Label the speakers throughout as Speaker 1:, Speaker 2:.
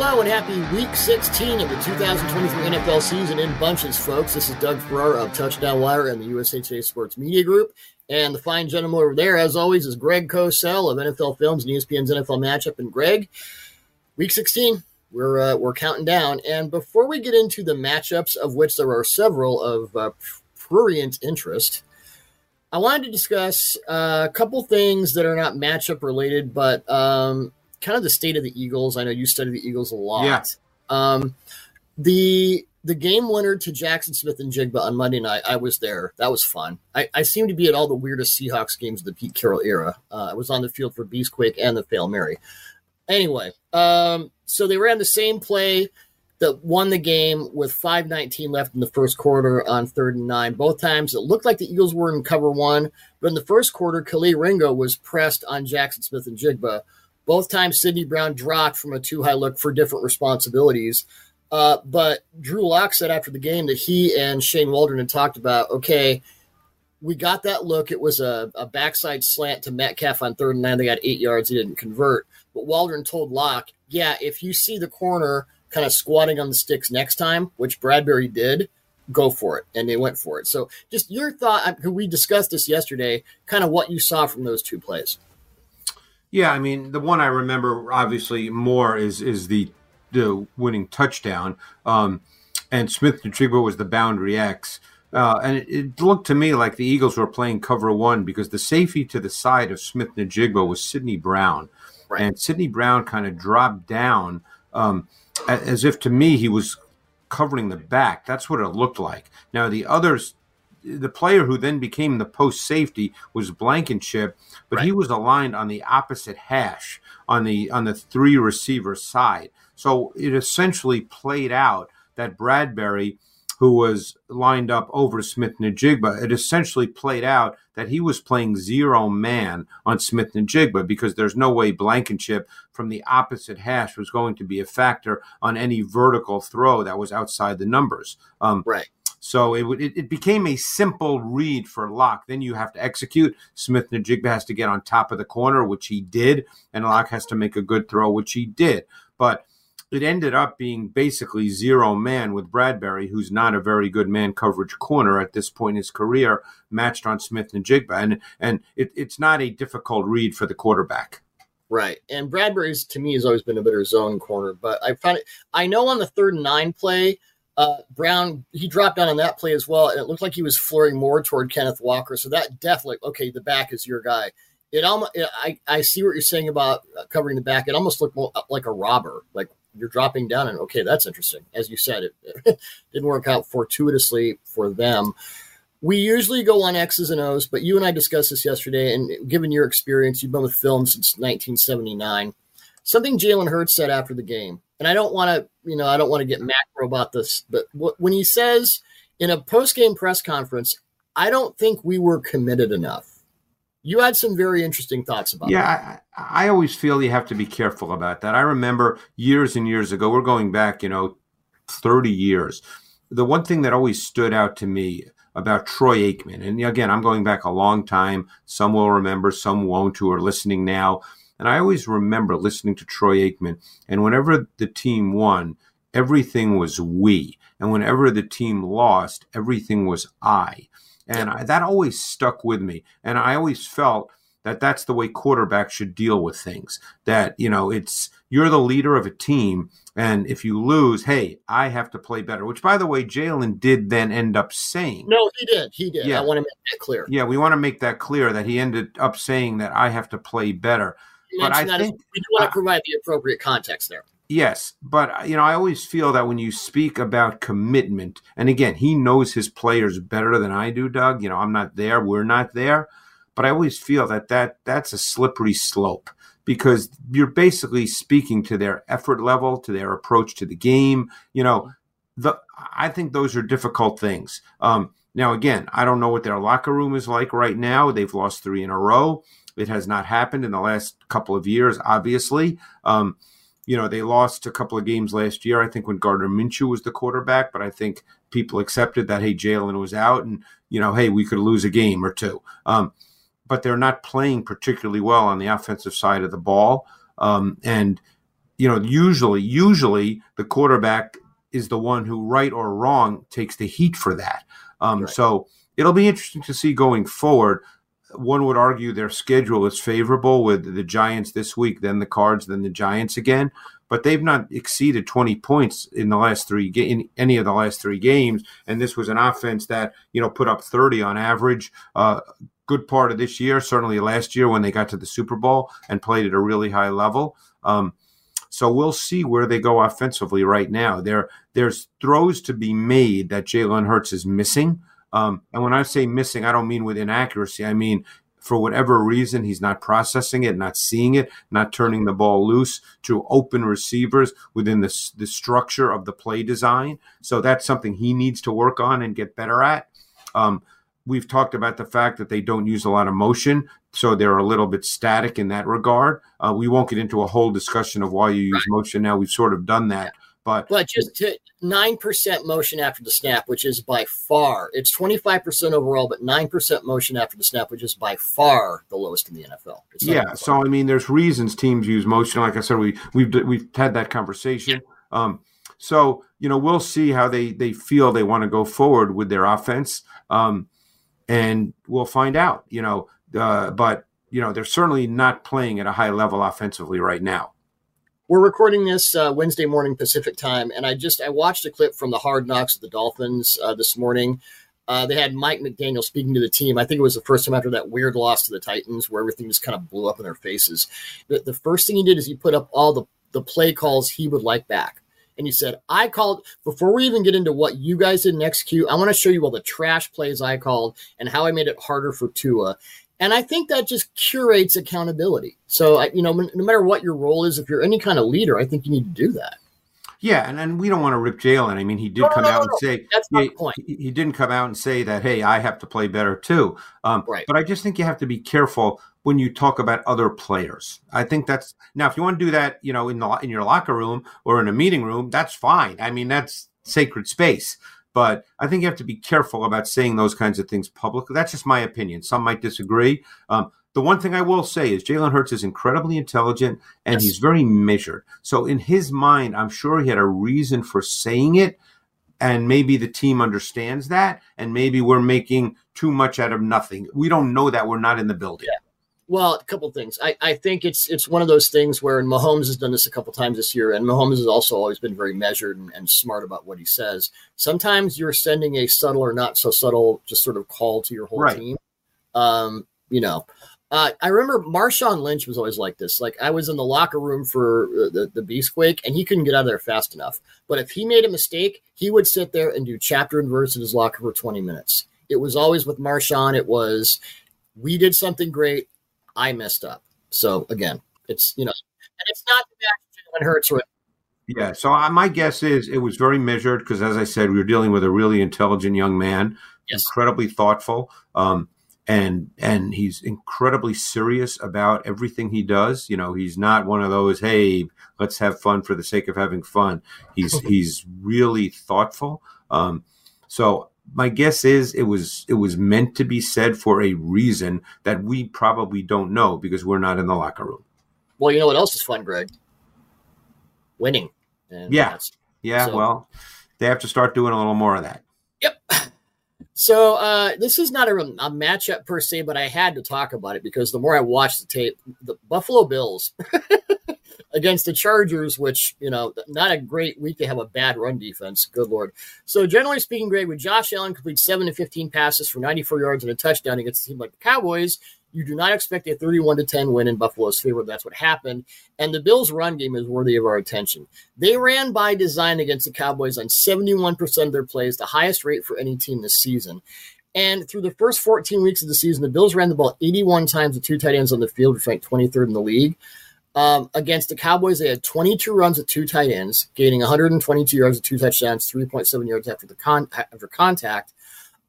Speaker 1: Hello and happy week 16 of the 2023 NFL season in bunches, folks. This is Doug Farrar of Touchdown Wire and the USA Today Sports Media Group. And the fine gentleman over there, as always, is Greg Cosell of NFL Films and ESPN's NFL Matchup. And Greg, week 16, we're uh, we're counting down. And before we get into the matchups, of which there are several of uh, prurient interest, I wanted to discuss uh, a couple things that are not matchup related, but um, kind of the state of the Eagles. I know you study the Eagles a lot.
Speaker 2: Yeah.
Speaker 1: Um, the the game winner to Jackson Smith-Njigba on Monday night, I was there. That was fun. I, I seem to be at all the weirdest Seahawks games of the Pete Carroll era. Uh, I was on the field for Beastquake and the Fail Mary. Anyway, um, so they ran the same play that won the game with 5.19 left in the first quarter on third and nine. Both times it looked like the Eagles were in cover one, but in the first quarter, Kelee Ringo was pressed on Jackson Smith-Njigba both times Sidney Brown dropped from a two high look for different responsibilities. Uh, but Drew Lock said after the game that he and Shane Waldron had talked about, okay, we got that look. It was a, a backside slant to Metcalf on third and nine. They got eight yards. He didn't convert. But Waldron told Lock, yeah, if you see the corner kind of squatting on the sticks next time, which Bradberry did, go for it. And they went for it. So just your thought, we discussed this yesterday, kind of what you saw from those two plays.
Speaker 2: Yeah, I mean, the one I remember obviously more is is the the winning touchdown. Um, and Smith-Njigba was the boundary X. Uh, and it, it, looked to me like the Eagles were playing cover one because the safety to the side of Smith-Njigba was Sidney Brown. Right. And Sidney Brown kind of dropped down um, as if to me he was covering the back. That's what it looked like. Now, the others the player who then became the post safety was Blankenship, but right. he was aligned on the opposite hash on the on the three receiver side. So it essentially played out that Bradberry, who was lined up over Smith-Njigba, it essentially played out that he was playing zero man on Smith-Njigba because there's no way Blankenship from the opposite hash was going to be a factor on any vertical throw that was outside the numbers.
Speaker 1: Um, right.
Speaker 2: So it, it, it became a simple read for Lock. Then you have to execute. Smith-Njigba has to get on top of the corner, which he did, and Lock has to make a good throw, which he did. But it ended up being basically zero man with Bradberry, who's not a very good man coverage corner at this point in his career, matched on Smith-Njigba. And and it, it's not a difficult read for the quarterback.
Speaker 1: Right. And Bradberry's to me has always been a better zone corner, but I found it I know on the third and nine play, uh, Brown, he dropped down on that play as well, and it looked like he was flurrying more toward Kenneth Walker. So that definitely, okay, the back is your guy. It almost, I, I see what you're saying about uh, covering the back. It almost looked more like a robber, like you're dropping down, and okay, that's interesting. As you said, it, it didn't work out fortuitously for them. We usually go on X's and O's, but you and I discussed this yesterday, and given your experience, you've been with film since 1979. Something Jalen Hurts said after the game and I don't want to, you know, I don't want to get macro about this, but when he says in a post game press conference, I don't think we were committed enough. You had some very interesting thoughts about
Speaker 2: yeah, that. Yeah, I, I always feel you have to be careful about that. I remember years and years ago, we're going back, you know, 30 years. The one thing that always stood out to me about Troy Aikman, and again, I'm going back a long time. Some will remember, some won't who are listening now. And I always remember listening to Troy Aikman, and whenever the team won, everything was we. And whenever the team lost, everything was I. And I, that always stuck with me. And I always felt that that's the way quarterbacks should deal with things. That, you know, it's you're the leader of a team. And if you lose, hey, I have to play better, which, by the way, Jalen did then end up saying.
Speaker 1: No, he did. He did. Yeah. I want to make that clear.
Speaker 2: Yeah, we want to make that clear that he ended up saying that I have to play better
Speaker 1: but I think we do want to provide the appropriate context there.
Speaker 2: Yes, but you know, I always feel that when you speak about commitment, and again, he knows his players better than I do, Doug. You know, I'm not there, we're not there, but I always feel that that that's a slippery slope because you're basically speaking to their effort level, to their approach to the game. You know, the I think those are difficult things. Um, now, again, I don't know what their locker room is like right now. They've lost three in a row. It has not happened in the last couple of years, obviously. Um, you know, they lost a couple of games last year, I think, when Gardner Minshew was the quarterback, but I think people accepted that, hey, Jalen was out and, you know, hey, we could lose a game or two. Um, but they're not playing particularly well on the offensive side of the ball. Um, and you know, usually, usually the quarterback is the one who, right or wrong, takes the heat for that. Um, right. So it'll be interesting to see going forward. One would argue their schedule is favorable with the Giants this week, then the Cards, then the Giants again. But they've not exceeded 20 points in the last three ga- in any of the last three games, and this was an offense that you know put up 30 on average. Uh, good part of this year, certainly last year when they got to the Super Bowl and played at a really high level. Um, so we'll see where they go offensively right now. There, there's throws to be made that Jalen Hurts is missing. Um, and when I say missing, I don't mean with inaccuracy. I mean for whatever reason he's not processing it, not seeing it, not turning the ball loose to open receivers within the, the structure of the play design. So that's something he needs to work on and get better at. Um, we've talked about the fact that they don't use a lot of motion, so they're a little bit static in that regard. Uh, we won't get into a whole discussion of why you use motion now. We've sort of done that. But,
Speaker 1: but just nine percent motion after the snap, which is by far it's twenty five percent overall, but nine percent motion after the snap, which is by far the lowest in the NFL.
Speaker 2: Yeah, so I mean, there's reasons teams use motion. Like I said, we we've we've had that conversation. Yeah. Um, so you know, we'll see how they they feel they want to go forward with their offense. Um, and we'll find out. You know, uh, but you know they're certainly not playing at a high level offensively right now.
Speaker 1: We're recording this uh, Wednesday morning Pacific time, and I just I watched a clip from the Hard Knocks of the Dolphins uh, this morning. Uh, they had Mike McDaniel speaking to the team. I think it was the first time after that weird loss to the Titans where everything just kind of blew up in their faces. The, the first thing he did is he put up all the, the play calls he would like back and he said, I called before we even get into what you guys didn't execute. I want to show you all the trash plays I called and how I made it harder for Tua. And I think that just curates accountability. So, you know, no matter what your role is, if you're any kind of leader, I think you need to do that.
Speaker 2: Yeah, and, and we don't want to rip Jalen. I mean, he did no, come no, out no, and say
Speaker 1: that's not he, the point.
Speaker 2: He, he, didn't come out and say that, hey, I have to play better too. Um, right. But I just think you have to be careful when you talk about other players. I think that's now if you want to do that, you know, in the in your locker room or in a meeting room, that's fine. I mean, that's sacred space. But I think you have to be careful about saying those kinds of things publicly. That's just my opinion. Some might disagree. Um, the one thing I will say is Jalen Hurts is incredibly intelligent and yes. he's very measured. So in his mind, I'm sure he had a reason for saying it. And maybe the team understands that. And maybe we're making too much out of nothing. We don't know that. We're not in the building.
Speaker 1: Yeah. Well, a couple things. I, I think it's it's one of those things where and Mahomes has done this a couple times this year, and Mahomes has also always been very measured and, and, smart about what he says. Sometimes you're sending a subtle or not so subtle, just sort of call to your whole right. team. Um, you know, uh, I remember Marshawn Lynch was always like this. Like I was in the locker room for uh, the, the Beastquake, and he couldn't get out of there fast enough. But if he made a mistake, he would sit there and do chapter and verse in his locker for 20 minutes. It was always with Marshawn. It was, we did something great. I messed up. So again, it's, you know, and it's not that Jalen Hurts or
Speaker 2: yeah. So my guess is it was very measured because, as I said, we were dealing with a really intelligent young man, yes. incredibly thoughtful. Um, and and he's incredibly serious about everything he does. You know, he's not one of those, hey, let's have fun for the sake of having fun. He's he's really thoughtful. Um, so my guess is it was it was meant to be said for a reason that we probably don't know because we're not in the locker room.
Speaker 1: Well, you know what else is fun, Greg? Winning.
Speaker 2: And yeah. Yeah. So. Well, they have to start doing a little more of that.
Speaker 1: Yep. So uh, this is not a, a, matchup per se, but I had to talk about it because the more I watched the tape, the Buffalo Bills against the Chargers, which you know, not a great week to have a bad run defense. Good lord. So generally speaking, Greg, with Josh Allen complete seven to fifteen passes for ninety four yards and a touchdown against a team like the Cowboys, you do not expect a 31 to 10 win in Buffalo's favor. That's what happened. And the Bills' run game is worthy of our attention. They ran by design against the Cowboys on 71% of their plays, the highest rate for any team this season. And through the first 14 weeks of the season, the Bills ran the ball 81 times with two tight ends on the field, which ranked 23rd in the league. Um, against the Cowboys, they had 22 runs with two tight ends, gaining 122 yards with two touchdowns, 3.7 yards after the con- after contact.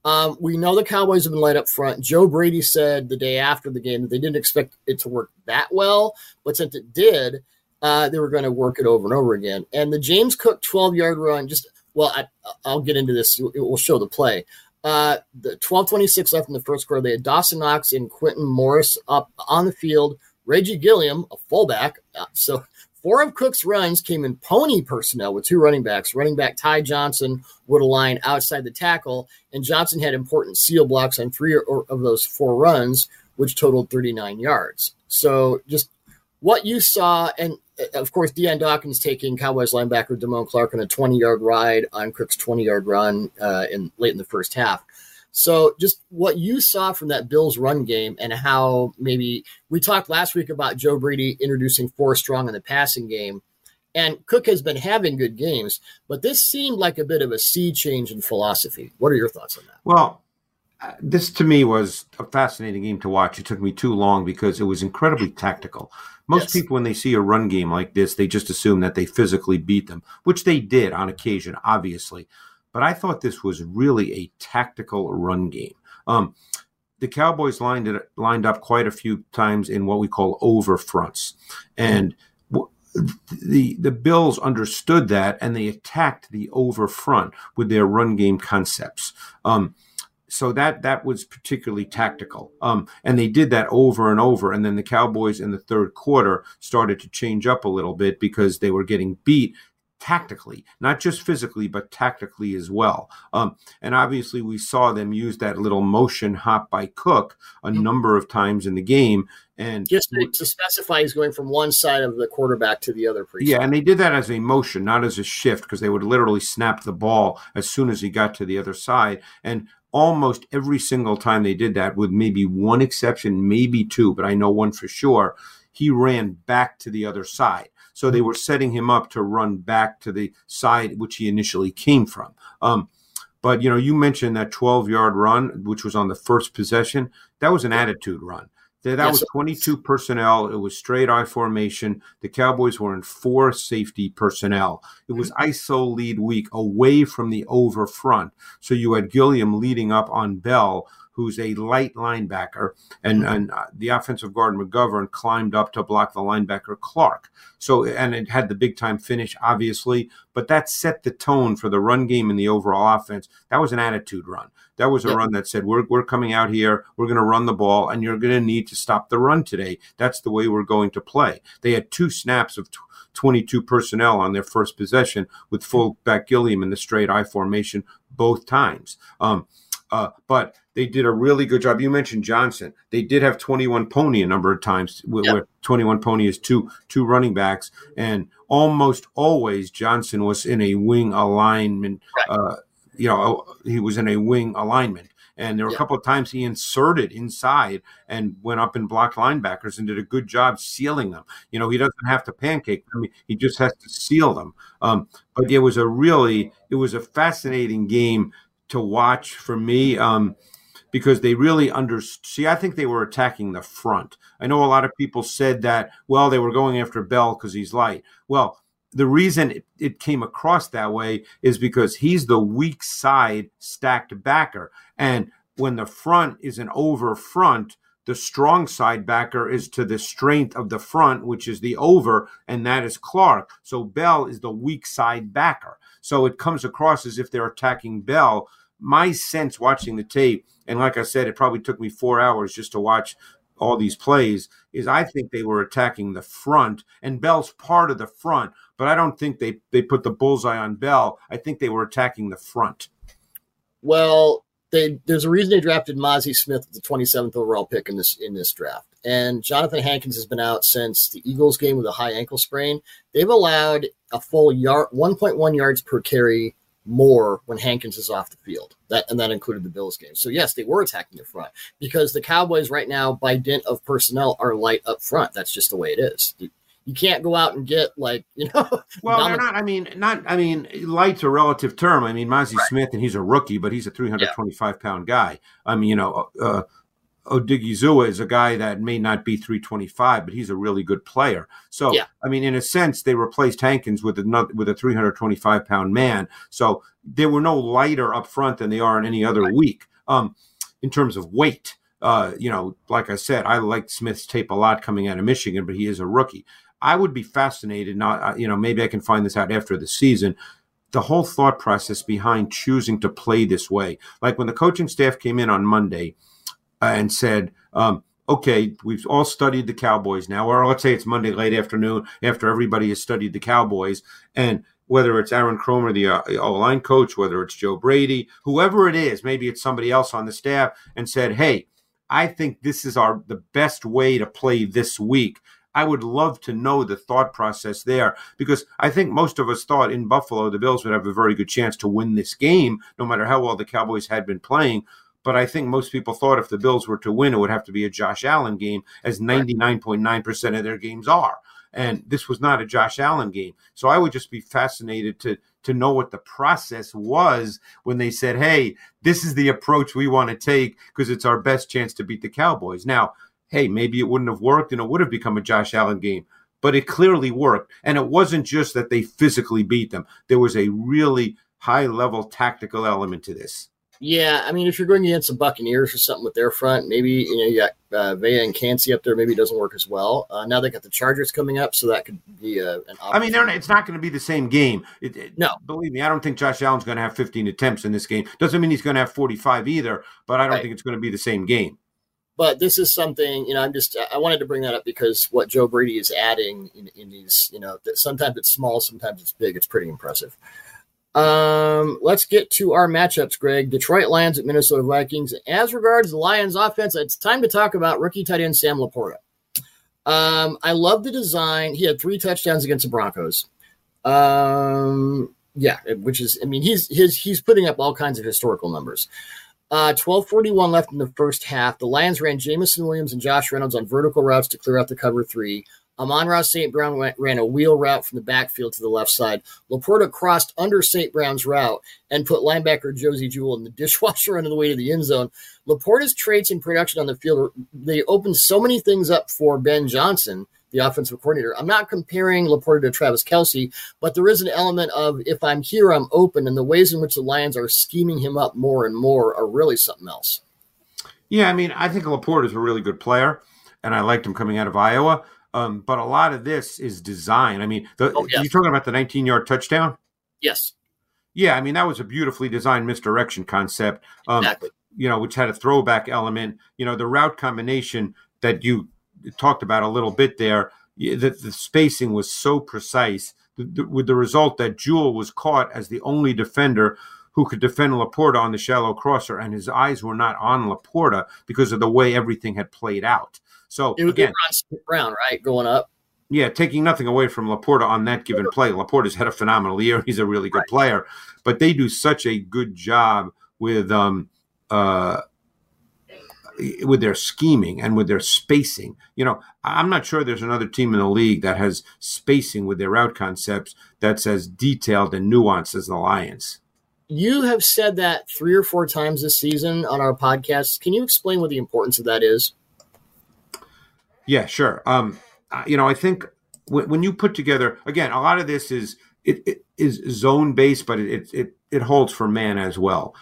Speaker 1: Um, we know the Cowboys have been light up front. Joe Brady said the day after the game that they didn't expect it to work that well, but since it did, uh, they were going to work it over and over again. And the James Cook 12 yard run, just well, I, will get into this. It will show the play. Uh, the 12:26 left in the first quarter. They had Dawson Knox and Quintin Morris up on the field. Reggie Gilliam, a fullback, uh, so Four of Cook's runs came in pony personnel with two running backs. Running back Ty Johnson would align outside the tackle, and Johnson had important seal blocks on three of those four runs, which totaled 39 yards. So just what you saw, and uh, of course, Dion Dawkins taking Cowboys linebacker Damone Clark on a 20 yard ride on Cook's 20 yard run uh, in late in the first half. So, just what you saw from that Bills run game and how maybe we talked last week about Joe Brady introducing four strong in the passing game. And Cook has been having good games, but this seemed like a bit of a sea change in philosophy. What are your thoughts on that?
Speaker 2: Well, uh, this to me was a fascinating game to watch. It took me too long because it was incredibly tactical. Most yes. people, when they see a run game like this, they just assume that they physically beat them, which they did on occasion, obviously but I thought this was really a tactical run game. Um, the Cowboys lined it, lined up quite a few times in what we call over fronts, and the the Bills understood that and they attacked the over front with their run game concepts. Um, so that that was particularly tactical, um, and they did that over and over. And then the Cowboys in the third quarter started to change up a little bit because they were getting beat tactically, not just physically, but tactically as well. Um, and obviously, we saw them use that little motion hop by Cook a mm-hmm. number of times in the game. And
Speaker 1: just to, to, specify, he's going from one side of the quarterback to the other.
Speaker 2: Yeah, and they did that as a motion, not as a shift, because they would literally snap the ball as soon as he got to the other side. And almost every single time they did that, with maybe one exception, maybe two, but I know one for sure, he ran back to the other side. So they were setting him up to run back to the side which he initially came from. Um, but you know, you mentioned that 12 yard run, which was on the first possession. That was an attitude run. That, that yes. was 22 personnel. It was straight eye formation. The Cowboys were in four safety personnel. It was mm-hmm. ISO lead weak away from the over front. So you had Gilliam leading up on Bell, who's a light linebacker, and, and uh, the offensive guard McGovern climbed up to block the linebacker Clark. So, and it had the big time finish, obviously, but that set the tone for the run game and the overall offense. That was an attitude run. That was a run that said, we're, we're coming out here, we're going to run the ball, and you're going to need to stop the run today. That's the way we're going to play. They had two snaps of 22 personnel on their first possession with fullback Gilliam in the straight I formation both times. Um, uh, but they did a really good job. You mentioned Johnson. They did have 21 pony a number of times where, yep. where 21 pony is two two running backs and almost always Johnson was in a wing alignment. Right. Uh, you know, he was in a wing alignment. And there were a couple of times he inserted inside and went up and blocked linebackers and did a good job sealing them. You know, he doesn't have to pancake them; he just has to seal them. Um, but it was a really, it was a fascinating game to watch for me um, because they really under see. I think they were attacking the front. I know a lot of people said that well they were going after Bell because he's light. Well, the reason it, it, came across that way is because he's the weak side stacked backer, and when the front is an over front. The strong side backer is to the strength of the front, which is the over, and that is Clark. So Bell is the weak side backer. So it comes across as if they're attacking Bell my sense watching the tape, and like I said, it probably took me four hours just to watch all these plays, is I think they were attacking the front, and Bell's part of the front, but I don't think they, they put the bullseye on Bell. I think they were attacking the front.
Speaker 1: Well, they, there's a reason they drafted Mazi Smith with the 27th overall pick in this in this draft. And Jonathan Hankins has been out since the Eagles game with a high ankle sprain. They've allowed a full yard, 1.1 yards per carry more when Hankins is off the field. That and that included the Bills game. So yes, they were attacking the front because the Cowboys right now, by dint of personnel, are light up front. That's just the way it is. You can't go out and get like you know.
Speaker 2: Well, they're not. I mean, not. I mean, light's a relative term. I mean, Mazi right. Smith, and he's a rookie, but he's a 325 yeah. pound guy. I mean, you know, uh, Odighizuwa is a guy that may not be 325, but he's a really good player. So, yeah. I mean, in a sense, they replaced Hankins with another with a 325 pound man. So they were no lighter up front than they are in any other right. week um, in terms of weight. Uh, you know, like I said, I liked Smith's tape a lot coming out of Michigan, but he is a rookie. I would be fascinated. Not, uh, you know, maybe I can find this out after the season the whole thought process behind choosing to play this way. Like when the coaching staff came in on Monday and said, um, okay, we've all studied the Cowboys now, or let's say it's Monday late afternoon after everybody has studied the Cowboys, and whether it's Aaron Kromer, the uh, O line coach, whether it's Joe Brady, whoever it is, maybe it's somebody else on the staff, and said, hey, I think this is our the best way to play this week. I would love to know the thought process there because I think most of us thought in Buffalo the Bills would have a very good chance to win this game, no matter how well the Cowboys had been playing. But I think most people thought if the Bills were to win, it would have to be a Josh Allen game, as 99.9% of their games are. And this was not a Josh Allen game. So I would just be fascinated to to know what the process was when they said, "Hey, this is the approach we want to take because it's our best chance to beat the Cowboys." Now, hey, maybe it wouldn't have worked and it would have become a Josh Allen game, but it clearly worked. And it wasn't just that they physically beat them. There was a really high level tactical element to this.
Speaker 1: Yeah, I mean, if you're going against the Buccaneers or something with their front, maybe you know you got uh, Vea and Kancey up there. Maybe it doesn't work as well. Uh, now they got the Chargers coming up, so that could be uh, an.
Speaker 2: I mean, it's not going to be the same game. It, it,
Speaker 1: no,
Speaker 2: believe me, I don't think Josh Allen's going to have 15 attempts in this game. Doesn't mean he's going to have 45 either, but I don't right. think it's going to be the same game.
Speaker 1: But this is something you know. I'm just I wanted to bring that up because what Joe Brady is adding in, in these, you know, sometimes it's small, sometimes it's big. It's pretty impressive. Um, let's get to our matchups, Greg. Detroit Lions at Minnesota Vikings. As regards the Lions offense, it's time to talk about rookie tight end Sam LaPorta. Um, I love the design. He had three touchdowns against the Broncos. Um, yeah, which is, I mean, he's his he's putting up all kinds of historical numbers. Uh, 1241 left in the first half. The Lions ran Jameson Williams and Josh Reynolds on vertical routes to clear out the cover three. Amon-Ra St. Brown went, ran a wheel route from the backfield to the left side. LaPorta crossed under St. Brown's route and put linebacker Josey Jewell in the dishwasher under the way to the end zone. LaPorta's traits and production on the field, they opened so many things up for Ben Johnson, the offensive coordinator. I'm not comparing LaPorta to Travis Kelce, but there is an element of if I'm here, I'm open, and the ways in which the Lions are scheming him up more and more are really something else.
Speaker 2: Yeah, I mean, I think LaPorta is a really good player, and I liked him coming out of Iowa. Um, but a lot of this is design. I mean, the, oh, yes. you're talking about the 19 yard touchdown?
Speaker 1: Yes.
Speaker 2: Yeah, I mean, that was a beautifully designed misdirection concept. Um, exactly. You know, which had a throwback element. You know, the route combination that you talked about a little bit there, the, the spacing was so precise the, the, with the result that Jewell was caught as the only defender who could defend LaPorta on the shallow crosser, and his eyes were not on LaPorta because of the way everything had played out. So
Speaker 1: it was again, Brown, right, going up.
Speaker 2: Yeah, taking nothing away from LaPorta on that given play. LaPorta's had a phenomenal year. He's a really good right. player, but they do such a good job with um uh with their scheming and with their spacing. You know, I'm not sure there's another team in the league that has spacing with their route concepts that's as detailed and nuanced as the Lions.
Speaker 1: You have said that three or four times this season on our podcast. Can you explain what the importance of that is?
Speaker 2: Yeah, sure. Um, you know, I think when, when you put together again, a lot of this is it, it is zone based, but it, it it holds for man as well.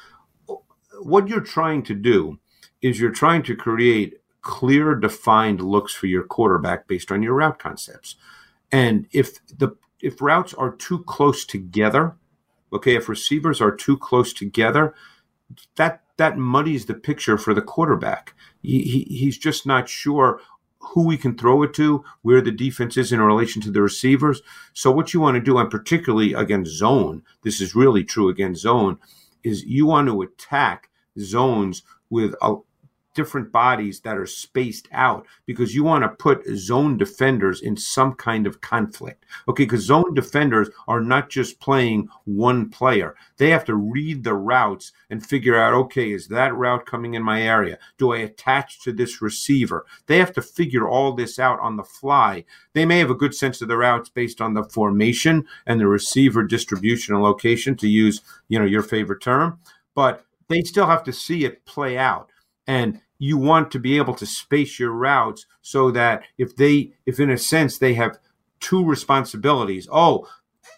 Speaker 2: What you're trying to do is you're trying to create clear, defined looks for your quarterback based on your route concepts. And if the if routes are too close together, okay, if receivers are too close together, that that muddies the picture for the quarterback. He, he, he's just not sure who we can throw it to, where the defense is in relation to the receivers. So what you want to do, and particularly against zone, this is really true against zone, is you want to attack zones with a, different bodies that are spaced out because you want to put zone defenders in some kind of conflict. Okay, because zone defenders are not just playing one player. They have to read the routes and figure out, okay, is that route coming in my area? Do I attach to this receiver? They have to figure all this out on the fly. They may have a good sense of the routes based on the formation and the receiver distribution and location to use, you know, your favorite term, but they still have to see it play out. And you want to be able to space your routes so that if they if in a sense they have two responsibilities oh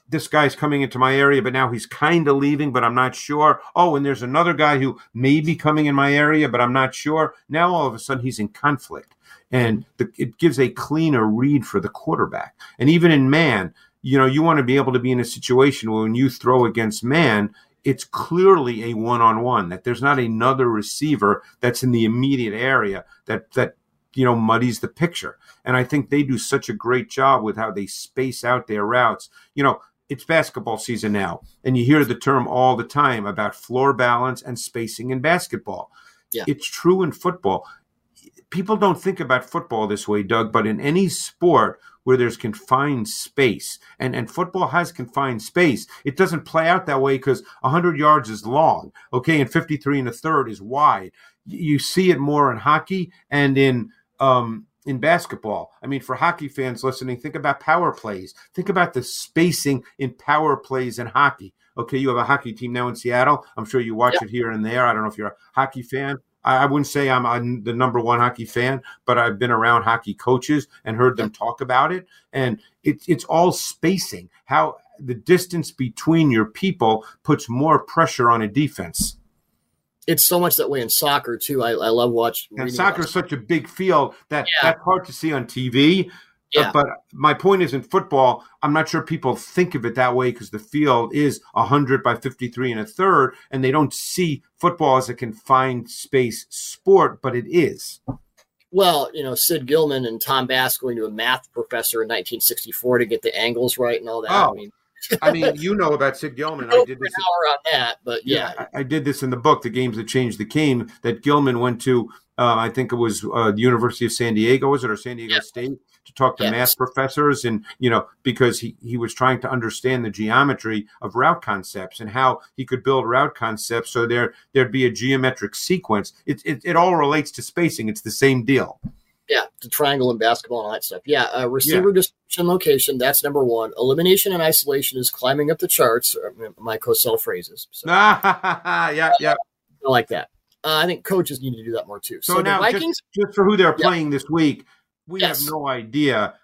Speaker 2: this guy's coming into my area but now he's kind of leaving but i'm not sure. Oh and there's another guy who may be coming in my area but i'm not sure. Now all of a sudden he's in conflict. And the, it gives a cleaner read for the quarterback. And even in man you know you want to be able to be in a situation where when you throw against man it's clearly a one-on-one that there's not another receiver that's in the immediate area that that you know muddies the picture. And I think they do such a great job with how they space out their routes. You know, it's basketball season now, and you hear the term all the time about floor balance and spacing in basketball.
Speaker 1: Yeah.
Speaker 2: It's true in football. People don't think about football this way, Doug, but in any sport where there's confined space, and, and football has confined space, it doesn't play out that way because 100 yards is long, okay, and 53 and a third is wide. You see it more in hockey and in um, in basketball. I mean, for hockey fans listening, think about power plays. Think about the spacing in power plays in hockey. Okay, you have a hockey team now in Seattle. I'm sure you watch it here and there. I don't know if you're a hockey fan. I, wouldn't say I'm, I'm the number one hockey fan, but I've been around hockey coaches and heard them talk about it. And it, it's all spacing. How the distance between your people puts more pressure on a defense.
Speaker 1: It's so much that way in soccer too. I, I love watching.
Speaker 2: And soccer is such a big field that
Speaker 1: Yeah.
Speaker 2: that's hard to see on TV.
Speaker 1: Yeah.
Speaker 2: But my point is in football, I'm not sure people think of it that way because the field is 100 by 53 and a third, and they don't see football as a confined space sport, but it is.
Speaker 1: Well, you know, Sid Gilman and Tom Bass going to a math professor in 1964 to get the angles right and all that.
Speaker 2: Oh,
Speaker 1: I mean,
Speaker 2: I mean, you know about Sid Gilman. I did this.
Speaker 1: an hour on that, but yeah,
Speaker 2: I, I did this in the book, The Games That Changed the Game, that Gilman went to, uh, I think it was uh, the University of San Diego, was it, or San Diego
Speaker 1: Yeah.
Speaker 2: State, talk to
Speaker 1: Yes.
Speaker 2: math professors. And, you know, because he, he was trying to understand the geometry of route concepts and how he could build route concepts so there, there'd be a geometric sequence. It, it, it all relates to spacing. It's the same deal.
Speaker 1: yeah, the triangle and basketball and all that stuff. Yeah, uh, receiver distribution location, that's number one. Elimination and isolation is climbing up the charts. My Cosell phrases. So
Speaker 2: yeah, yeah.
Speaker 1: I like that. Uh, I think coaches need to do that more too.
Speaker 2: So
Speaker 1: So,
Speaker 2: now,
Speaker 1: the
Speaker 2: just- Just for who they're
Speaker 1: Yeah.
Speaker 2: playing this week, we
Speaker 1: Yes.
Speaker 2: have no idea,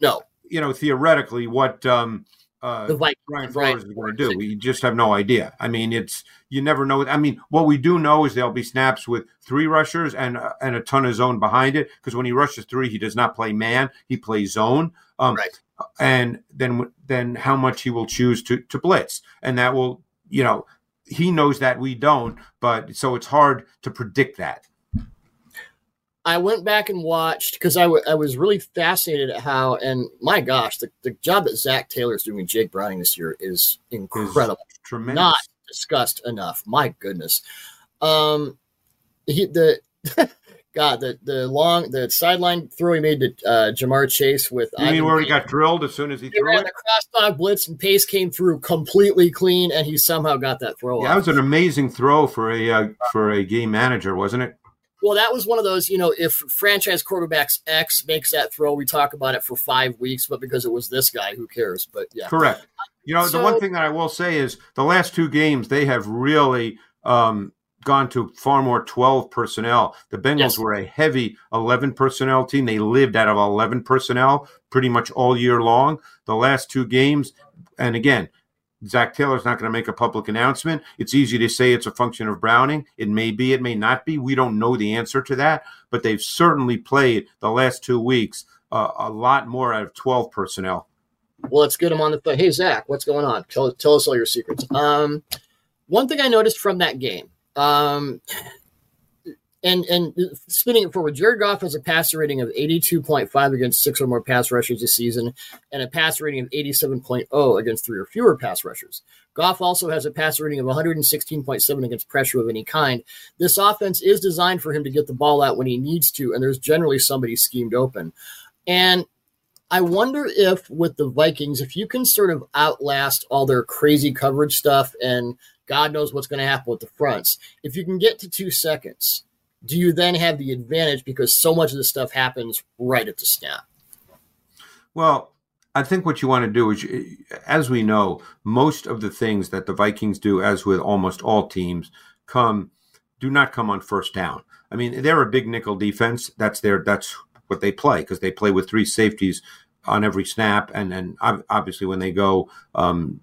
Speaker 1: no,
Speaker 2: you know, theoretically what um, uh,
Speaker 1: the Vikings.
Speaker 2: Brian. Flores is going to do. We just have no idea. I mean, it's you never know. I mean, what we do know is there'll be snaps with three rushers and uh, and a ton of zone behind it because when he rushes three, he does not play man; he plays zone. Um,
Speaker 1: Right.
Speaker 2: And then then how much he will choose to to blitz, and that will you know he knows that we don't, but so it's hard to predict that.
Speaker 1: I went back and watched because I, w- I was really fascinated at how, and my gosh, the, the job that Zac Taylor's doing with Jake Browning this year is incredible.
Speaker 2: Tremendous.
Speaker 1: Not discussed enough. My goodness. Um, he, the God, the the long the sideline throw he made to uh, Ja'Marr Chase with
Speaker 2: you mean
Speaker 1: Ivan
Speaker 2: where he got drilled as soon as he
Speaker 1: They
Speaker 2: threw it?
Speaker 1: the crossdog blitz and Pace came through completely clean, and he somehow got that throw.
Speaker 2: Yeah,
Speaker 1: off.
Speaker 2: that was an amazing throw for a uh, for a game manager, wasn't it?
Speaker 1: Well, that was one of those, you know, if franchise quarterbacks X makes that throw, we talk about it for five weeks, but because it was this guy, who cares? But yeah.
Speaker 2: Correct. You know, the one thing that I will say is the last two games they have really um, gone to far more 12 personnel. The Bengals
Speaker 1: Yes.
Speaker 2: were a heavy 11 personnel team. They lived out of 11 personnel pretty much all year long. The last two games, and again, Zac Taylor's not going to make a public announcement. It's easy to say it's a function of Browning. It may be, it may not be. We don't know the answer to that, but they've certainly played the last two weeks uh, a lot more out of 12 personnel.
Speaker 1: Well, let's get him on the phone. Hey, Zac, what's going on? Tell, tell us all your secrets. Um, one thing I noticed from that game, um, and and spinning it forward, Jared Goff has a passer rating of 82.5 against six or more pass rushers this season, and a pass rating of 87.0 against three or fewer pass rushers. Goff also has a passer rating of 116.7 against pressure of any kind. This offense is designed for him to get the ball out when he needs to, and there's generally somebody schemed open. And I wonder if with the Vikings, if you can sort of outlast all their crazy coverage stuff and God knows what's going to happen with the fronts, if you can get to two seconds, do you then have the advantage because so much of this stuff happens right at the snap?
Speaker 2: Well, I think what you want to do is, as we know, most of the things that the Vikings do, as with almost all teams, come do not come on first down. I mean, they're a big nickel defense. That's their that's what they play because they play with three safeties on every snap, and then ob- obviously when they go, um,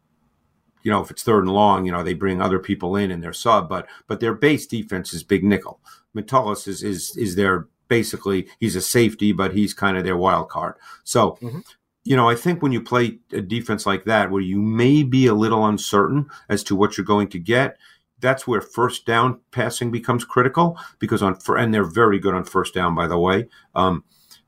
Speaker 2: you know, if it's third and long, you know, they bring other people in and their sub, but but their base defense is big nickel. Metellus is is is their basically he's a safety, but he's kind of their wild card. So
Speaker 1: Mhm.
Speaker 2: you know, I think when you play a defense like that, where you may be a little uncertain as to what you're going to get, that's where first down passing becomes critical because on and they're very good on first down by the way. Um,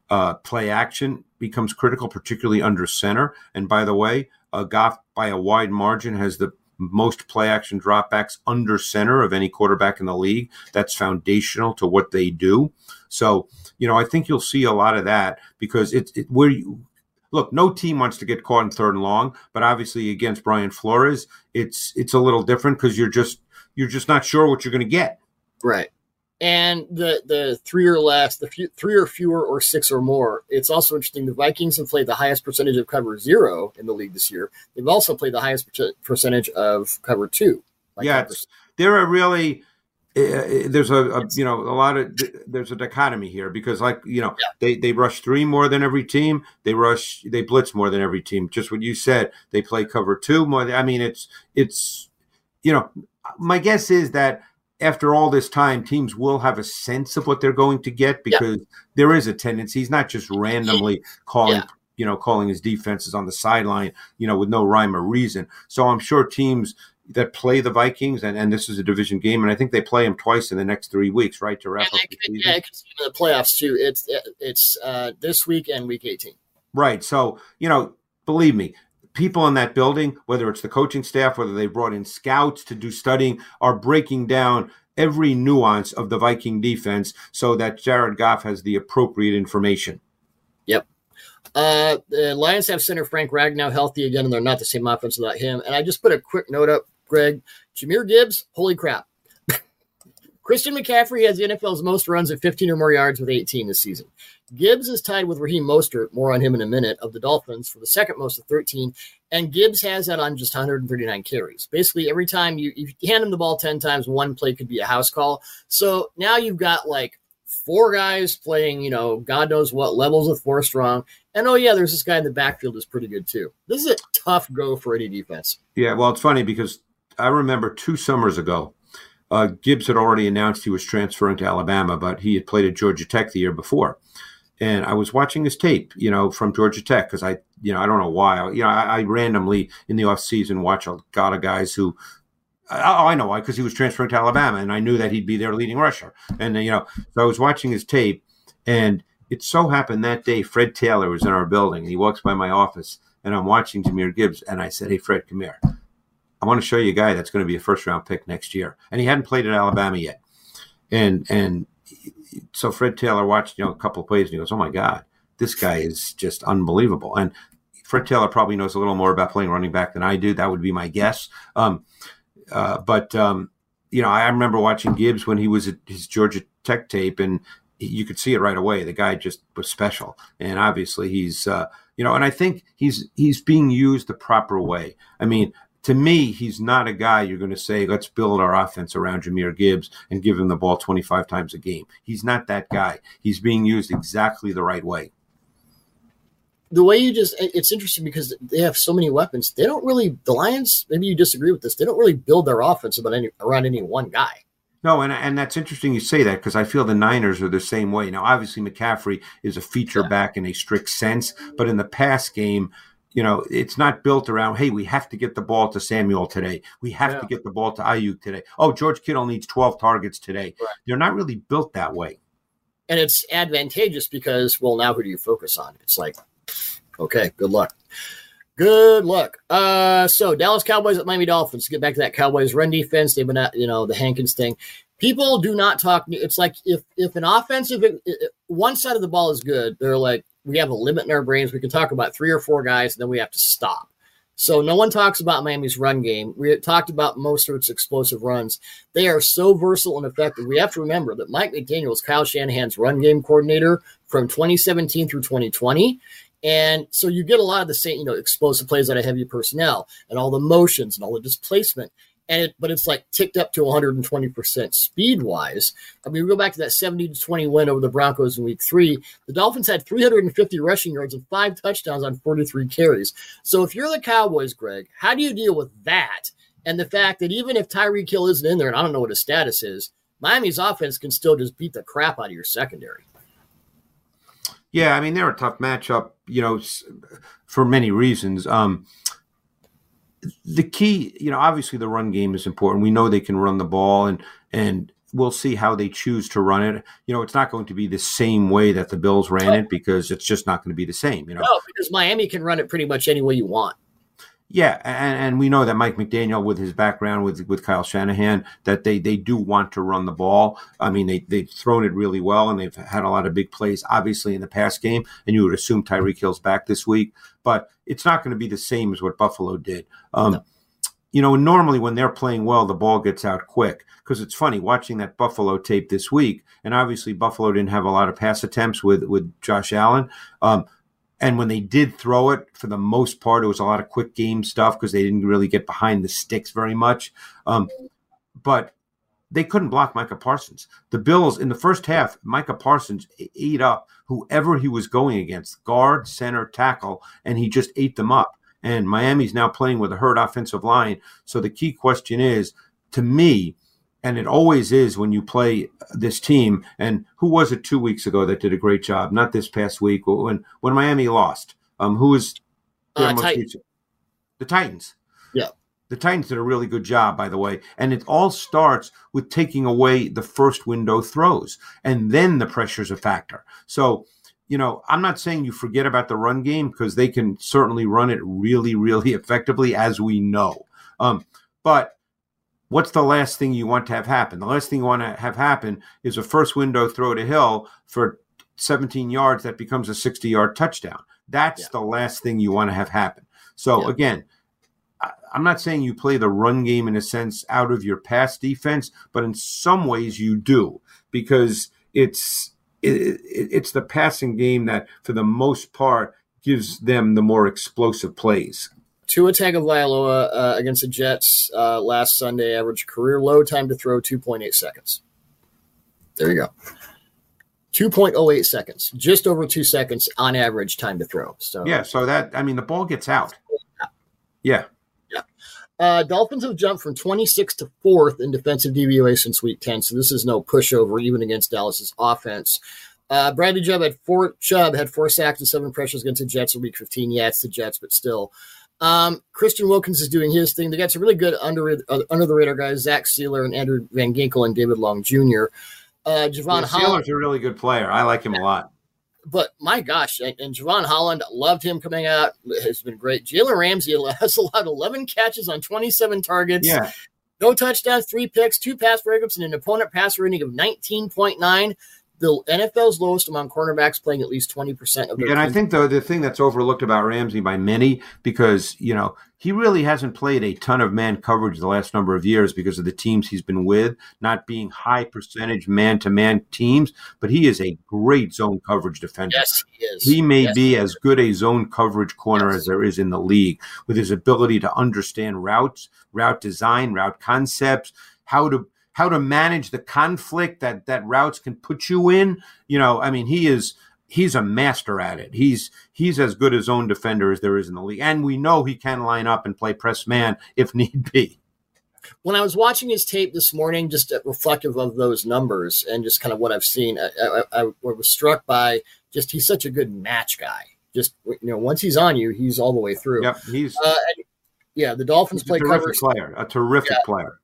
Speaker 2: uh, play action becomes critical, particularly under center. And by the way, uh, Goff by a wide margin has the most play action dropbacks under center of any quarterback in the league. That's foundational to what they do. So, you know, I think you'll see a lot of that because it's it, where you look, no team wants to get caught in third and long, but obviously against Brian Flores, it's it's a little different because you're just you're just not sure what you're going to get.
Speaker 1: Right. And the the three or less, the few, three or fewer or six or more. It's also interesting. The Vikings have played the highest percentage of cover zero in the league this year. They've also played the highest percentage of cover two.
Speaker 2: Yeah, they're really uh, there's a, a, you know a lot of there's a dichotomy here because like you know yeah. they they rush three more than every team they rush they blitz more than every team just what you said they play cover two more i mean it's it's you know my guess is that after all this time, teams will have a sense of what they're going to get because yeah. there is a tendency. He's not just randomly calling, yeah. you know, calling his defenses on the sideline, you know, with no rhyme or reason. So I'm sure teams that play the Vikings, and, and this is a division game, and I think they play them twice in the next three weeks, right, to wrap
Speaker 1: yeah,
Speaker 2: up the
Speaker 1: season. Yeah, the playoffs too. It's it's uh, this week and week 18.
Speaker 2: Right. So you know, believe me, people in that building, whether it's the coaching staff, whether they brought in scouts to do studying, are breaking down every nuance of the Viking defense so that Jared Goff has the appropriate information.
Speaker 1: Yep. Uh, the Lions have center Frank Ragnow healthy again, and they're not the same offense without him. And I just put a quick note up, Greg. Jahmyr Gibbs, holy crap. Christian McCaffrey has the NFL's most runs at 15 or more yards with 18 this season. Gibbs is tied with Raheem Mostert, more on him in a minute, of the Dolphins for the second most of 13. And Gibbs has that on just 139 carries. Basically, every time you, you hand him the ball 10 times, one play could be a house call. So now you've got like four guys playing, you know, God knows what levels of four strong. And oh, yeah, there's this guy in the backfield is pretty good too. This is a tough go for any defense.
Speaker 2: Yeah, well, it's funny because I remember two summers ago, uh, Gibbs had already announced he was transferring to Alabama, but he had played at Georgia Tech the year before and I was watching his tape, you know, from Georgia Tech because I, you know, I don't know why, you know, I, I randomly in the off season watch a lot of guys who. Oh, I know why, because he was transferring to Alabama, and I knew that he'd be their leading rusher. And you know, so I was watching his tape, and it so happened that day Fred Taylor was in our building. and He walks by my office, and I'm watching Jahmyr Gibbs, and I said, "Hey, Fred, come here. I want to show you a guy that's going to be a first round pick next year." And he hadn't played at Alabama yet, and and so Fred Taylor watched you know a couple plays and he goes, "Oh my God, this guy is just unbelievable." And Fred Taylor probably knows a little more about playing running back than I do. That would be my guess. Um, uh, but um, you know, I remember watching Gibbs when he was at his Georgia Tech tape, and you could see it right away. The guy just was special, and obviously he's uh, you know, and I think he's he's being used the proper way. I mean, to me, he's not a guy you're going to say, let's build our offense around Jahmyr Gibbs and give him the ball 25 times a game. He's not that guy. He's being used exactly the right way.
Speaker 1: The way you just, it's interesting because they have so many weapons. They don't really, the Lions, maybe you disagree with this, they don't really build their offense about any, around any one guy.
Speaker 2: No, and and that's interesting you say that because I feel the Niners are the same way. Now, obviously, McCaffrey is a feature yeah. back in a strict sense, but in the pass game, you know, it's not built around, hey, we have to get the ball to Samuel today. We have yeah. to get the ball to Aiyuk today. Oh, George Kittle needs 12 targets today. Right. They're not really built that way.
Speaker 1: And it's advantageous because, well, now who do you focus on? It's like, okay, good luck. Good luck. Uh, so Dallas Cowboys at Miami Dolphins. Get back to that Cowboys run defense. They've been at, you know, the Hankins thing. People do not talk. It's like if if an offensive one side of the ball is good, they're like, we have a limit in our brains. We can talk about three or four guys, and then we have to stop. So no one talks about Miami's run game. We talked about most of its explosive runs. They are so versatile and effective. We have to remember that Mike McDaniel is Kyle Shanahan's run game coordinator from 2017 through 2020. And so you get a lot of the same, you know, explosive plays out of heavy personnel and all the motions and all the displacement and it, but it's like ticked up to 120% speed wise. I mean, we go back to that 70 to 20 win over the Broncos in week three. The Dolphins had 350 rushing yards and five touchdowns on 43 carries. So if you're the Cowboys, Greg, how do you deal with that? And the fact that even if Tyreek Hill isn't in there, and I don't know what his status is, Miami's offense can still just beat the crap out of your secondary.
Speaker 2: Yeah, I mean they're a tough matchup, you know, for many reasons. Um, the key, you know, obviously the run game is important. We know they can run the ball, and and we'll see how they choose to run it. You know, it's not going to be the same way that the Bills ran it because it's just not going to be the same. You know,
Speaker 1: no, because Miami can run it pretty much any way you want.
Speaker 2: Yeah, and, and we know that Mike McDaniel, with his background with with Kyle Shanahan, that they they do want to run the ball. I mean, they they've thrown it really well, and they've had a lot of big plays, obviously in the past game. And you would assume Tyreek Hill's back this week, but it's not going to be the same as what Buffalo did. Um, no. You know, normally when they're playing well, the ball gets out quick because it's funny watching that Buffalo tape this week, and obviously Buffalo didn't have a lot of pass attempts with with Josh Allen. Um, and when they did throw it, for the most part, it was a lot of quick game stuff because they didn't really get behind the sticks very much. Um, but they couldn't block Micah Parsons. The Bills in the first half, Micah Parsons ate up whoever he was going against, guard, center, tackle, and he just ate them up. And Miami's now playing with a hurt offensive line. So the key question is, to me, and it always is when you play this team. And who was it two weeks ago that did a great job? Not this past week when when Miami lost. Um, who was
Speaker 1: uh, Titans.
Speaker 2: the Titans?
Speaker 1: Yeah,
Speaker 2: the Titans did a really good job, by the way. And it all starts with taking away the first window throws, and then the pressure's a factor. So. You know, I'm not saying you forget about the run game because they can certainly run it really, really effectively, as we know. Um, but what's the last thing you want to have happen? The last thing you want to have happen is a first window throw to Hill for 17 yards that becomes a 60 yard touchdown. That's yeah. the last thing you want to have happen. So, yeah. again, I'm not saying you play the run game in a sense out of your pass defense, but in some ways you do because it's it, it's the passing game that, for the most part, gives them the more explosive plays.
Speaker 1: Tua Tagovailoa uh, against the Jets uh, last Sunday averaged career low time to throw 2.8 seconds. There you go. 2.08 seconds, just over two seconds on average time to throw. So
Speaker 2: yeah, so that I mean the ball gets out. Yeah,
Speaker 1: yeah. Uh, Dolphins have jumped from 26th to fourth in defensive DVOA since week 10, so this is no pushover even against Dallas's offense. Uh, Bradley Chubb had four. Chubb had four sacks and seven pressures against the Jets in Week 15. Yeah, it's the Jets, but still. Um, Christian Wilkins is doing his thing. They got some really good under uh, under the radar guys: Zach Sieler and Andrew Van Ginkel and David Long Jr. Uh, Jevon
Speaker 2: yeah, Holland, Sieler's a really good player. I like him a lot.
Speaker 1: But my gosh, and, and Jevon Holland loved him coming out. Has been great. Jalen Ramsey has allowed 11 catches on 27 targets.
Speaker 2: Yeah.
Speaker 1: No touchdowns, three picks, two pass breakups, and an opponent pass rating of 19.9 the NFL's lowest among cornerbacks playing at least 20% of their
Speaker 2: And I think though the thing that's overlooked about Ramsey by many because, you know, he really hasn't played a ton of man coverage the last number of years because of the teams he's been with, not being high percentage man to man teams, but he is a great zone coverage defender.
Speaker 1: Yes, he is.
Speaker 2: He may
Speaker 1: yes,
Speaker 2: be as good a zone coverage corner yes. as there is in the league with his ability to understand routes, route design, route concepts, how to how to manage the conflict that that routes can put you in. You know, I mean, he is he's a master at it. He's he's as good a own defender as there is in the league, and we know he can line up and play press man if need be.
Speaker 1: When I was watching his tape this morning, just reflective of those numbers and just kind of what I've seen, I, I, I was struck by just he's such a good match guy. Just you know, once he's on you, he's all the way through.
Speaker 2: Yep, he's
Speaker 1: uh, yeah. The Dolphins play
Speaker 2: terrific cover player, a terrific yeah. player.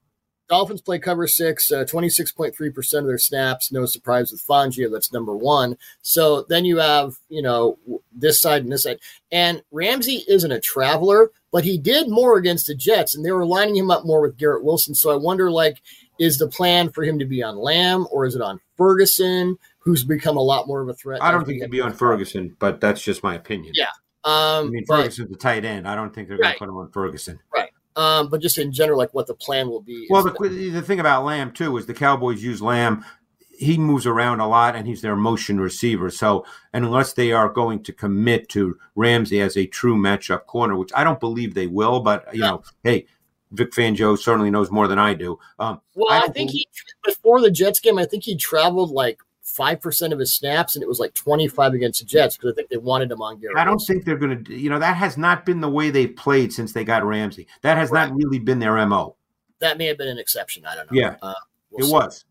Speaker 1: Dolphins play cover six, uh, 26.3% of their snaps. No surprise with Fangio. That's number one. So then you have, you know, this side and this side. And Ramsey isn't a traveler, but he did more against the Jets, and they were lining him up more with Garrett Wilson. So I wonder, like, is the plan for him to be on Lamb or is it on Ferguson, who's become a lot more of a threat?
Speaker 2: I don't think he'd be on Ferguson, but that's just my opinion.
Speaker 1: Yeah.
Speaker 2: Um, I mean, Ferguson's but, the tight end. I don't think they're going right, to put him on Ferguson.
Speaker 1: Right um, but just in general, like what the plan will be.
Speaker 2: Well, the, the thing about Lamb too is the Cowboys use Lamb. He moves around a lot, and he's their motion receiver. So, unless they are going to commit to Ramsey as a true matchup corner, which I don't believe they will, but you know, hey, Vic Fangio certainly knows more than I do. Um,
Speaker 1: well, I, I think believe- he before the Jets game, I think he traveled like five percent of his snaps, and it was like twenty five against the Jets because I think they wanted him on Garrett.
Speaker 2: I don't think they're going to. You know, that has not been the way they've played since they got Ramsey. That has right. not really been their mo.
Speaker 1: That may have been an exception. I don't know.
Speaker 2: Yeah, uh, we'll it see. was.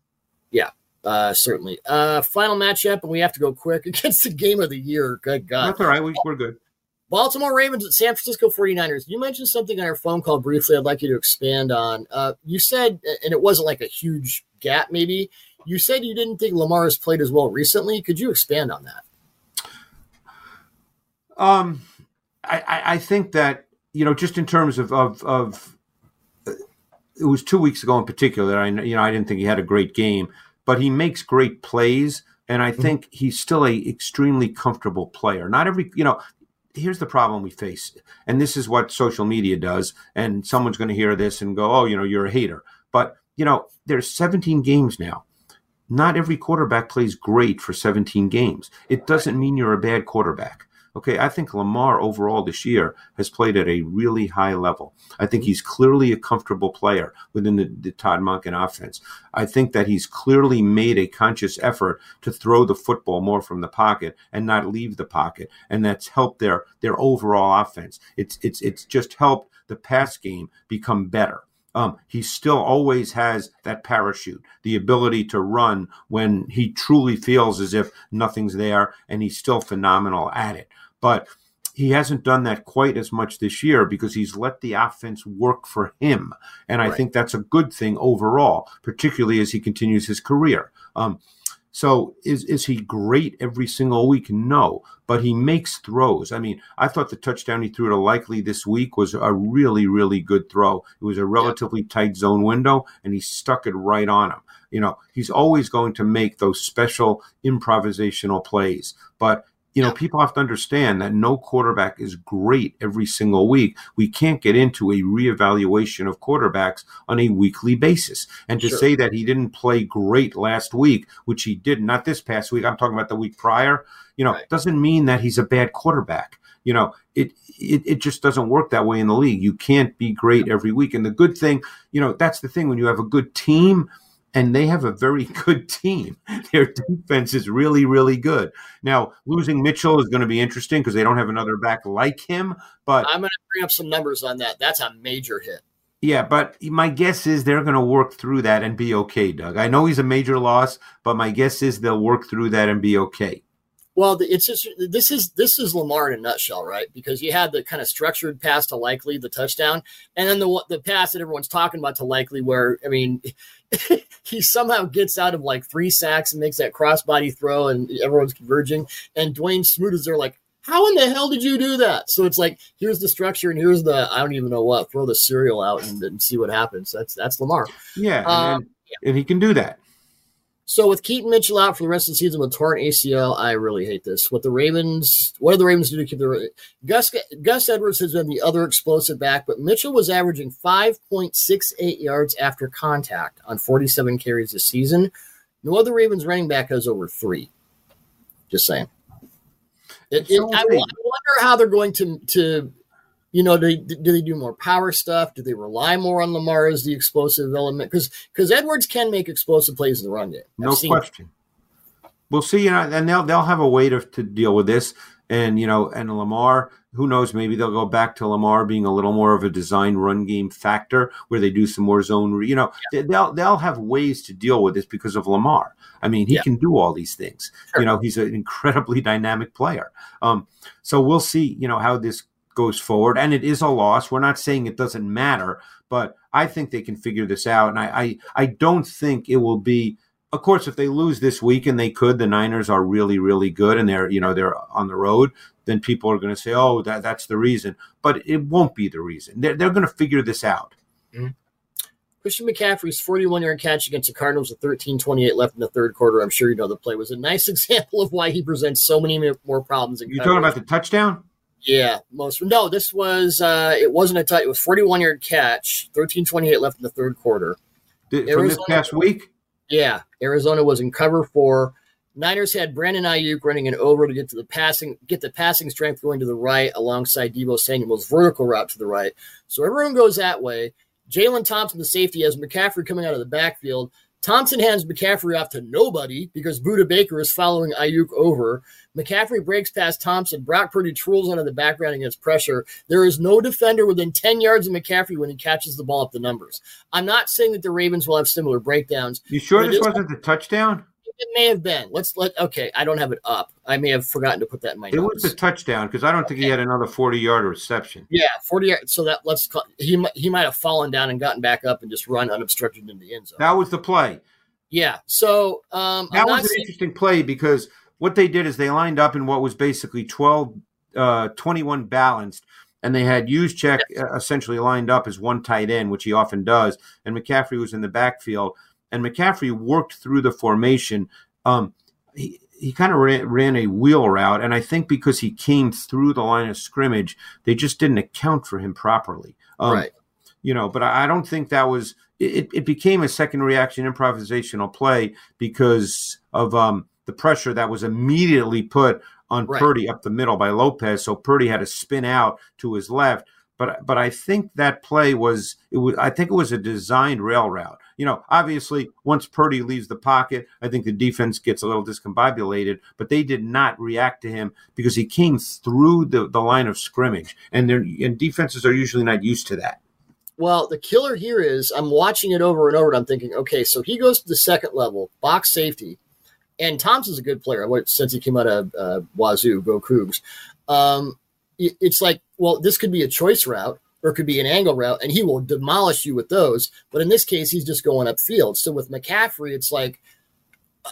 Speaker 1: Yeah, uh, certainly. Uh, final matchup, and we have to go quick against the game of the year. Good God,
Speaker 2: that's all right. We, we're good.
Speaker 1: Baltimore Ravens at San Francisco 49ers. You mentioned something on our phone call briefly I'd like you to expand on. Uh, you said, and it wasn't like a huge gap, maybe. You said you didn't think Lamar has played as well recently. Could you expand on that?
Speaker 2: Um, I, I think that, you know, just in terms of, of, of uh, it was two weeks ago in particular that I, you know, I didn't think he had a great game, but he makes great plays. And I mm-hmm. think mm-hmm. he's still a extremely comfortable player. Not every, you know, here's the problem we face, and this is what social media does. And someone's going to hear this and go, "Oh, you know, you're a hater." But you know, there's 17 games now. Not every quarterback plays great for 17 games. It doesn't mean you're a bad quarterback. Okay, I think Lamar overall this year has played at a really high level. I think mm-hmm. he's clearly a comfortable player within the, the Todd Monken offense. I think that he's clearly made a conscious effort to throw the football more from the pocket and not leave the pocket, and that's helped their their overall offense. It's it's it's just helped the pass game become better. Um, he still always has that parachute, the ability to run when he truly feels as if nothing's there, and he's still phenomenal at it. But he hasn't done that quite as much this year because he's let the offense work for him. And I right. think that's a good thing overall, particularly as he continues his career. Um, so is is he great every single week? No, but he makes throws. I mean, I thought the touchdown he threw to Likely this week was a really really good throw. It was a relatively tight zone window, and he stuck it right on him. You know, he's always going to make those special improvisational plays, but you know, people have to understand that no quarterback is great every single week. We can't get into a reevaluation of quarterbacks on a weekly basis. And to sure. say that he didn't play great last week, which he did not this past week, I'm talking about the week prior, you know, right. doesn't mean that he's a bad quarterback. You know, it, it it just doesn't work that way in the league. You can't be great every week. And the good thing, you know, that's the thing when you have a good team and they have a very good team. Their defense is really, really good. Now, losing Mitchell is going to be interesting because they don't have another back like him. But
Speaker 1: I'm going to bring up some numbers on that. That's a major hit.
Speaker 2: Yeah, but my guess is they're going to work through that and be okay, Doug. I know he's a major loss, but my guess is they'll work through that and be okay.
Speaker 1: Well, it's just this is this is Lamar in a nutshell, right? Because you had the kind of structured pass to Likely, the touchdown, and then the the pass that everyone's talking about to Likely, where I mean, he somehow gets out of like three sacks and makes that crossbody throw, and everyone's converging, and Dawuane Smoot is there like, how in the hell did you do that? So it's like here's the structure and here's the I don't even know what. Throw the cereal out and, and see what happens. That's that's Lamar.
Speaker 2: Yeah, um, and, and he can do that.
Speaker 1: So with Keaton Mitchell out for the rest of the season with torn ACL, I really hate this. What the Ravens, what do the Ravens do to keep the Gus Gus Edwards has been the other explosive back, but Mitchell was averaging 5.68 yards after contact on 47 carries this season. No other Ravens running back has over three. Just saying. It, it, I, I wonder how they're going to to you know, do, do they do more power stuff? Do they rely more on Lamar as the explosive element? Because because Edwards can make explosive plays in the run game.
Speaker 2: no question. It. We'll see, you know, and they'll they'll have a way to, to deal with this. And you know, and Lamar, who knows? Maybe they'll go back to Lamar being a little more of a design run game factor, where they do some more zone. You know, yeah. they'll they'll have ways to deal with this because of Lamar. I mean, he yeah. can do all these things. Sure. You know, he's an incredibly dynamic player. Um, so we'll see. You know how this goes forward. And it is a loss. We're not saying it doesn't matter, but I think they can figure this out. And I, I, I don't think it will be. Of course, if they lose this week, and they could, the Niners are really, really good, and they're, you know, they're on the road. Then people are going to say, "Oh, that, that's the reason," but it won't be the reason. They're, they're going to figure this out.
Speaker 1: Mm-hmm. Christian McCaffrey's 41 yard catch against the Cardinals with 13 28 left in the third quarter. I'm sure you know the play was a nice example of why he presents so many more problems.
Speaker 2: You talking about the touchdown?
Speaker 1: Yeah, most no. This was uh it wasn't a touch. It was forty one yard catch. Thirteen twenty eight left in the third quarter.
Speaker 2: Did, Arizona, from this past week.
Speaker 1: Yeah, Arizona was in cover four. Niners had Brandon Aiyuk running an over to get to the passing, get the passing strength going to the right alongside Deebo Samuel's vertical route to the right. So everyone goes that way. Jalen Thompson, the safety, has McCaffrey coming out of the backfield. Thompson hands McCaffrey off to nobody because Budda Baker is following Aiyuk over. McCaffrey breaks past Thompson. Brock Purdy trolls onto the background against pressure. There is no defender within 10 yards of McCaffrey when he catches the ball up the numbers. I'm not saying that the Ravens will have similar breakdowns.
Speaker 2: You sure this wasn't the touchdown?
Speaker 1: It may have been. Let's let. Okay, I don't have it up. I may have forgotten to put that in my.
Speaker 2: It
Speaker 1: notes.
Speaker 2: was a touchdown because I don't think he had another forty-yard reception.
Speaker 1: Yeah, forty yards. So that let's call, he he might have fallen down and gotten back up and just run unobstructed into the end zone.
Speaker 2: That was the play.
Speaker 1: yeah. So um,
Speaker 2: That was an
Speaker 1: saying,
Speaker 2: interesting play because what they did is they lined up in what was basically 12, uh, 21 balanced, and they had Juszczyk uh, essentially lined up as one tight end, which he often does, and McCaffrey was in the backfield, and McCaffrey worked through the formation. Um, he, he kind of ran, ran a wheel route, and I think because he came through the line of scrimmage, they just didn't account for him properly. Um,
Speaker 1: right.
Speaker 2: you know, but I I don't think that was it. It became a second reaction improvisational play because of um, the pressure that was immediately put on
Speaker 1: Right.
Speaker 2: Purdy up the middle by Lopez. So Purdy had to spin out to his left. But but I think that play was it was I think it was a designed rail route. You know, obviously once Purdy leaves the pocket, I think the defense gets a little discombobulated. But they did not react to him because he came through the, the line of scrimmage, and and defenses are usually not used to that.
Speaker 1: Well, the killer here is I'm watching it over and over, and I'm thinking, okay, so he goes to the second level, box safety, and Thompson's a good player since he came out of uh, Wazzu, go Cougs. Um, it's like, well, this could be a choice route or it could be an angle route, and he will demolish you with those. But in this case, he's just going upfield. So with McCaffrey, it's like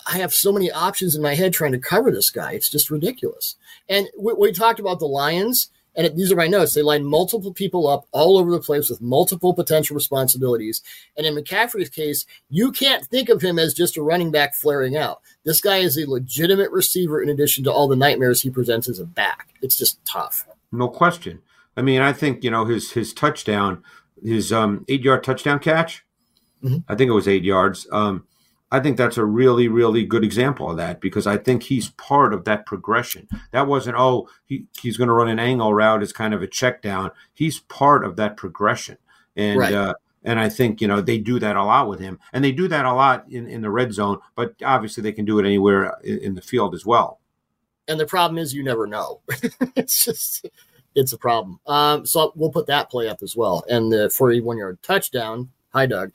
Speaker 1: I have so many options in my head trying to cover this guy. It's just ridiculous. And we, we talked about the Lions, and it, these are my notes. They line multiple people up all over the place with multiple potential responsibilities. And in McCaffrey's case, you can't think of him as just a running back flaring out. This guy is a legitimate receiver in addition to all the nightmares he presents as a back. It's just tough.
Speaker 2: No question. I mean, I think you know his his touchdown, his um, eight yard touchdown catch.
Speaker 1: Mhm.
Speaker 2: I think it was eight yards. Um, I think that's a really really good example of that because I think he's part of that progression. That wasn't oh he he's going to run an angle route as kind of a check down. He's part of that progression, and
Speaker 1: Right.
Speaker 2: uh, and I think you know they do that a lot with him, and they do that a lot in in the red zone. But obviously they can do it anywhere in, in the field as well.
Speaker 1: And the problem is you never know. it's just it's a problem. Um, so we'll put that play up as well. And the 41 yard touchdown. Hi, Doug.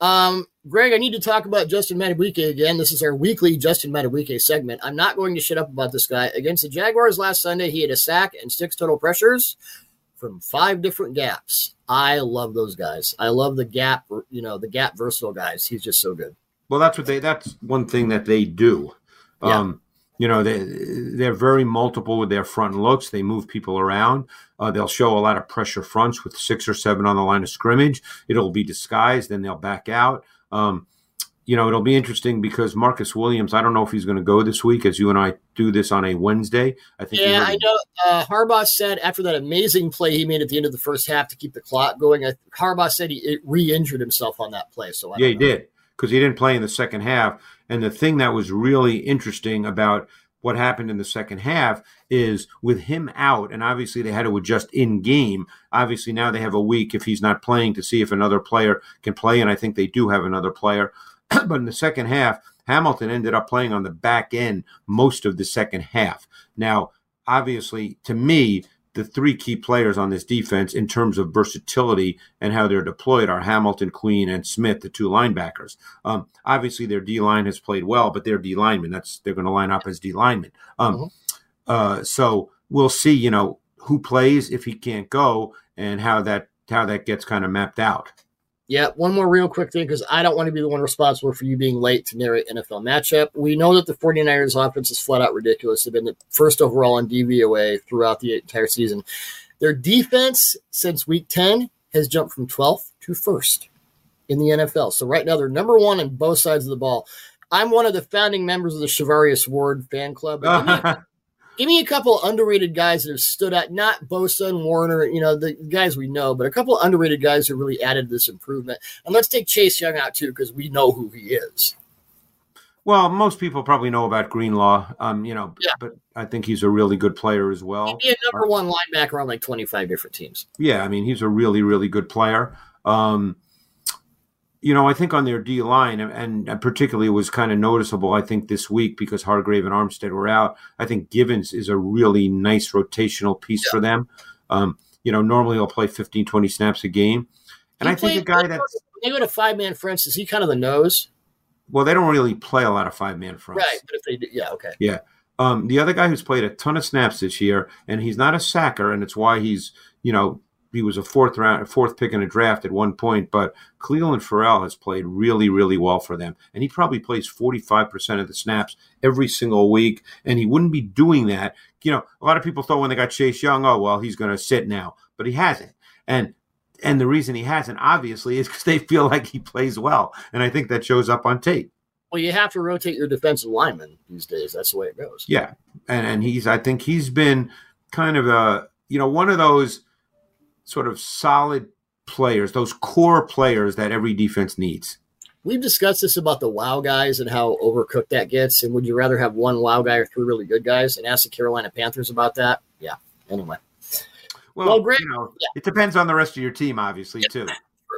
Speaker 1: Um, Greg, I need to talk about Justin Madubuike again. This is our weekly Justin Madubuike segment. I'm not going to shut up about this guy. Against the Jaguars last Sunday, he had a sack and six total pressures from five different gaps. I love those guys. I love the gap, you know, the gap versatile guys. He's just so good.
Speaker 2: Well, that's what they. That's one thing that they do.
Speaker 1: Yeah.
Speaker 2: Um, you know, they they're very multiple with their front looks. They move people around. Uh, they'll show a lot of pressure fronts with six or seven on the line of scrimmage. It'll be disguised, then they'll back out. Um, you know, it'll be interesting because Marcus Williams. I don't know if he's going to go this week, as you and I do this on a Wednesday. I think.
Speaker 1: Yeah, I know. Uh, Harbaugh said after that amazing play he made at the end of the first half to keep the clock going, I, Harbaugh said he re-injured himself on that play. So I
Speaker 2: Yeah, he
Speaker 1: know.
Speaker 2: did because he didn't play in the second half. And the thing that was really interesting about what happened in the second half is with him out, and obviously they had to adjust in game. Obviously now they have a week if he's not playing to see if another player can play, and I think they do have another player. but in the second half, Hamilton ended up playing on the back end most of the second half. Now, obviously, to me, the three key players on this defense in terms of versatility and how they're deployed are Hamilton, Queen, and Smith, the two linebackers. Um, obviously, their D line has played well, but they're D linemen. That's they're going to line up as D linemen. Um,
Speaker 1: Mhm.
Speaker 2: uh, so we'll see. You know who plays if he can't go, and how that how that gets kind of mapped out.
Speaker 1: Yeah, one more real quick thing because I don't want to be the one responsible for you being late to narrate NFL matchup. We know that the 49ers offense is flat out ridiculous. They've been the first overall in DVOA throughout the entire season. Their defense since week 10 has jumped from 12th to first in the NFL. So right now they're number one on both sides of the ball. I'm one of the founding members of the Charvarius Ward fan club. Give me, a couple underrated guys that have stood out, not Bosa and Warner, you know, the guys we know, but a couple underrated guys who really added this improvement. And let's take Chase Young out too, because we know who he is.
Speaker 2: well, most people probably know about Greenlaw. Um, you know,
Speaker 1: Yeah.
Speaker 2: but I think he's a really good player as well.
Speaker 1: He'd be a number one linebacker on like 25 different teams.
Speaker 2: Yeah, I mean, he's a really, really good player. Um, you know, I think on their D line, and, and particularly it was kind of noticeable, I think, this week because Hargrave and Armstead were out. I think Givens is a really nice rotational piece for them. Um, you know, normally he'll play 15, 20 snaps a game. And
Speaker 1: He
Speaker 2: I think a guy that's
Speaker 1: They go to five man fronts. Is he kind of the nose?
Speaker 2: well, they don't really play a lot of five man fronts.
Speaker 1: Right, but if they do, yeah, okay.
Speaker 2: Yeah. Um, the other guy who's played a ton of snaps this year, and he's not a sacker, and it's why he's, you know, he was a fourth round, fourth pick in a draft at one point. But Clelin Ferrell has played really, really well for them, and he probably plays forty five percent of the snaps every single week. And he wouldn't be doing that. You know, a lot of people thought when they got Chase Young, oh well, he's going to sit now, but he hasn't. And and the reason he hasn't, obviously, is because they feel like he plays well, and I think that shows up on tape.
Speaker 1: Well, you have to rotate your defensive linemen these days. That's the way it goes.
Speaker 2: Yeah, and and he's I think he's been kind of a you know one of those sort of solid players, those core players that every defense needs.
Speaker 1: We've discussed this about the wow guys and how overcooked that gets. And would you rather have one wow guy or three really good guys? And ask the Carolina Panthers about that. Yeah. Anyway.
Speaker 2: Well, well great. You know, yeah. It depends on the rest of your team, obviously, yeah. too.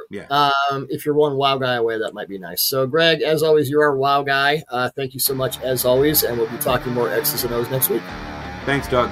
Speaker 2: Yeah.
Speaker 1: Um, if you're one wow guy away, that might be nice. So, Greg, as always, you're our wow guy. Uh, thank you so much, as always, and we'll be talking more X's and O's next week.
Speaker 2: Thanks, Doug.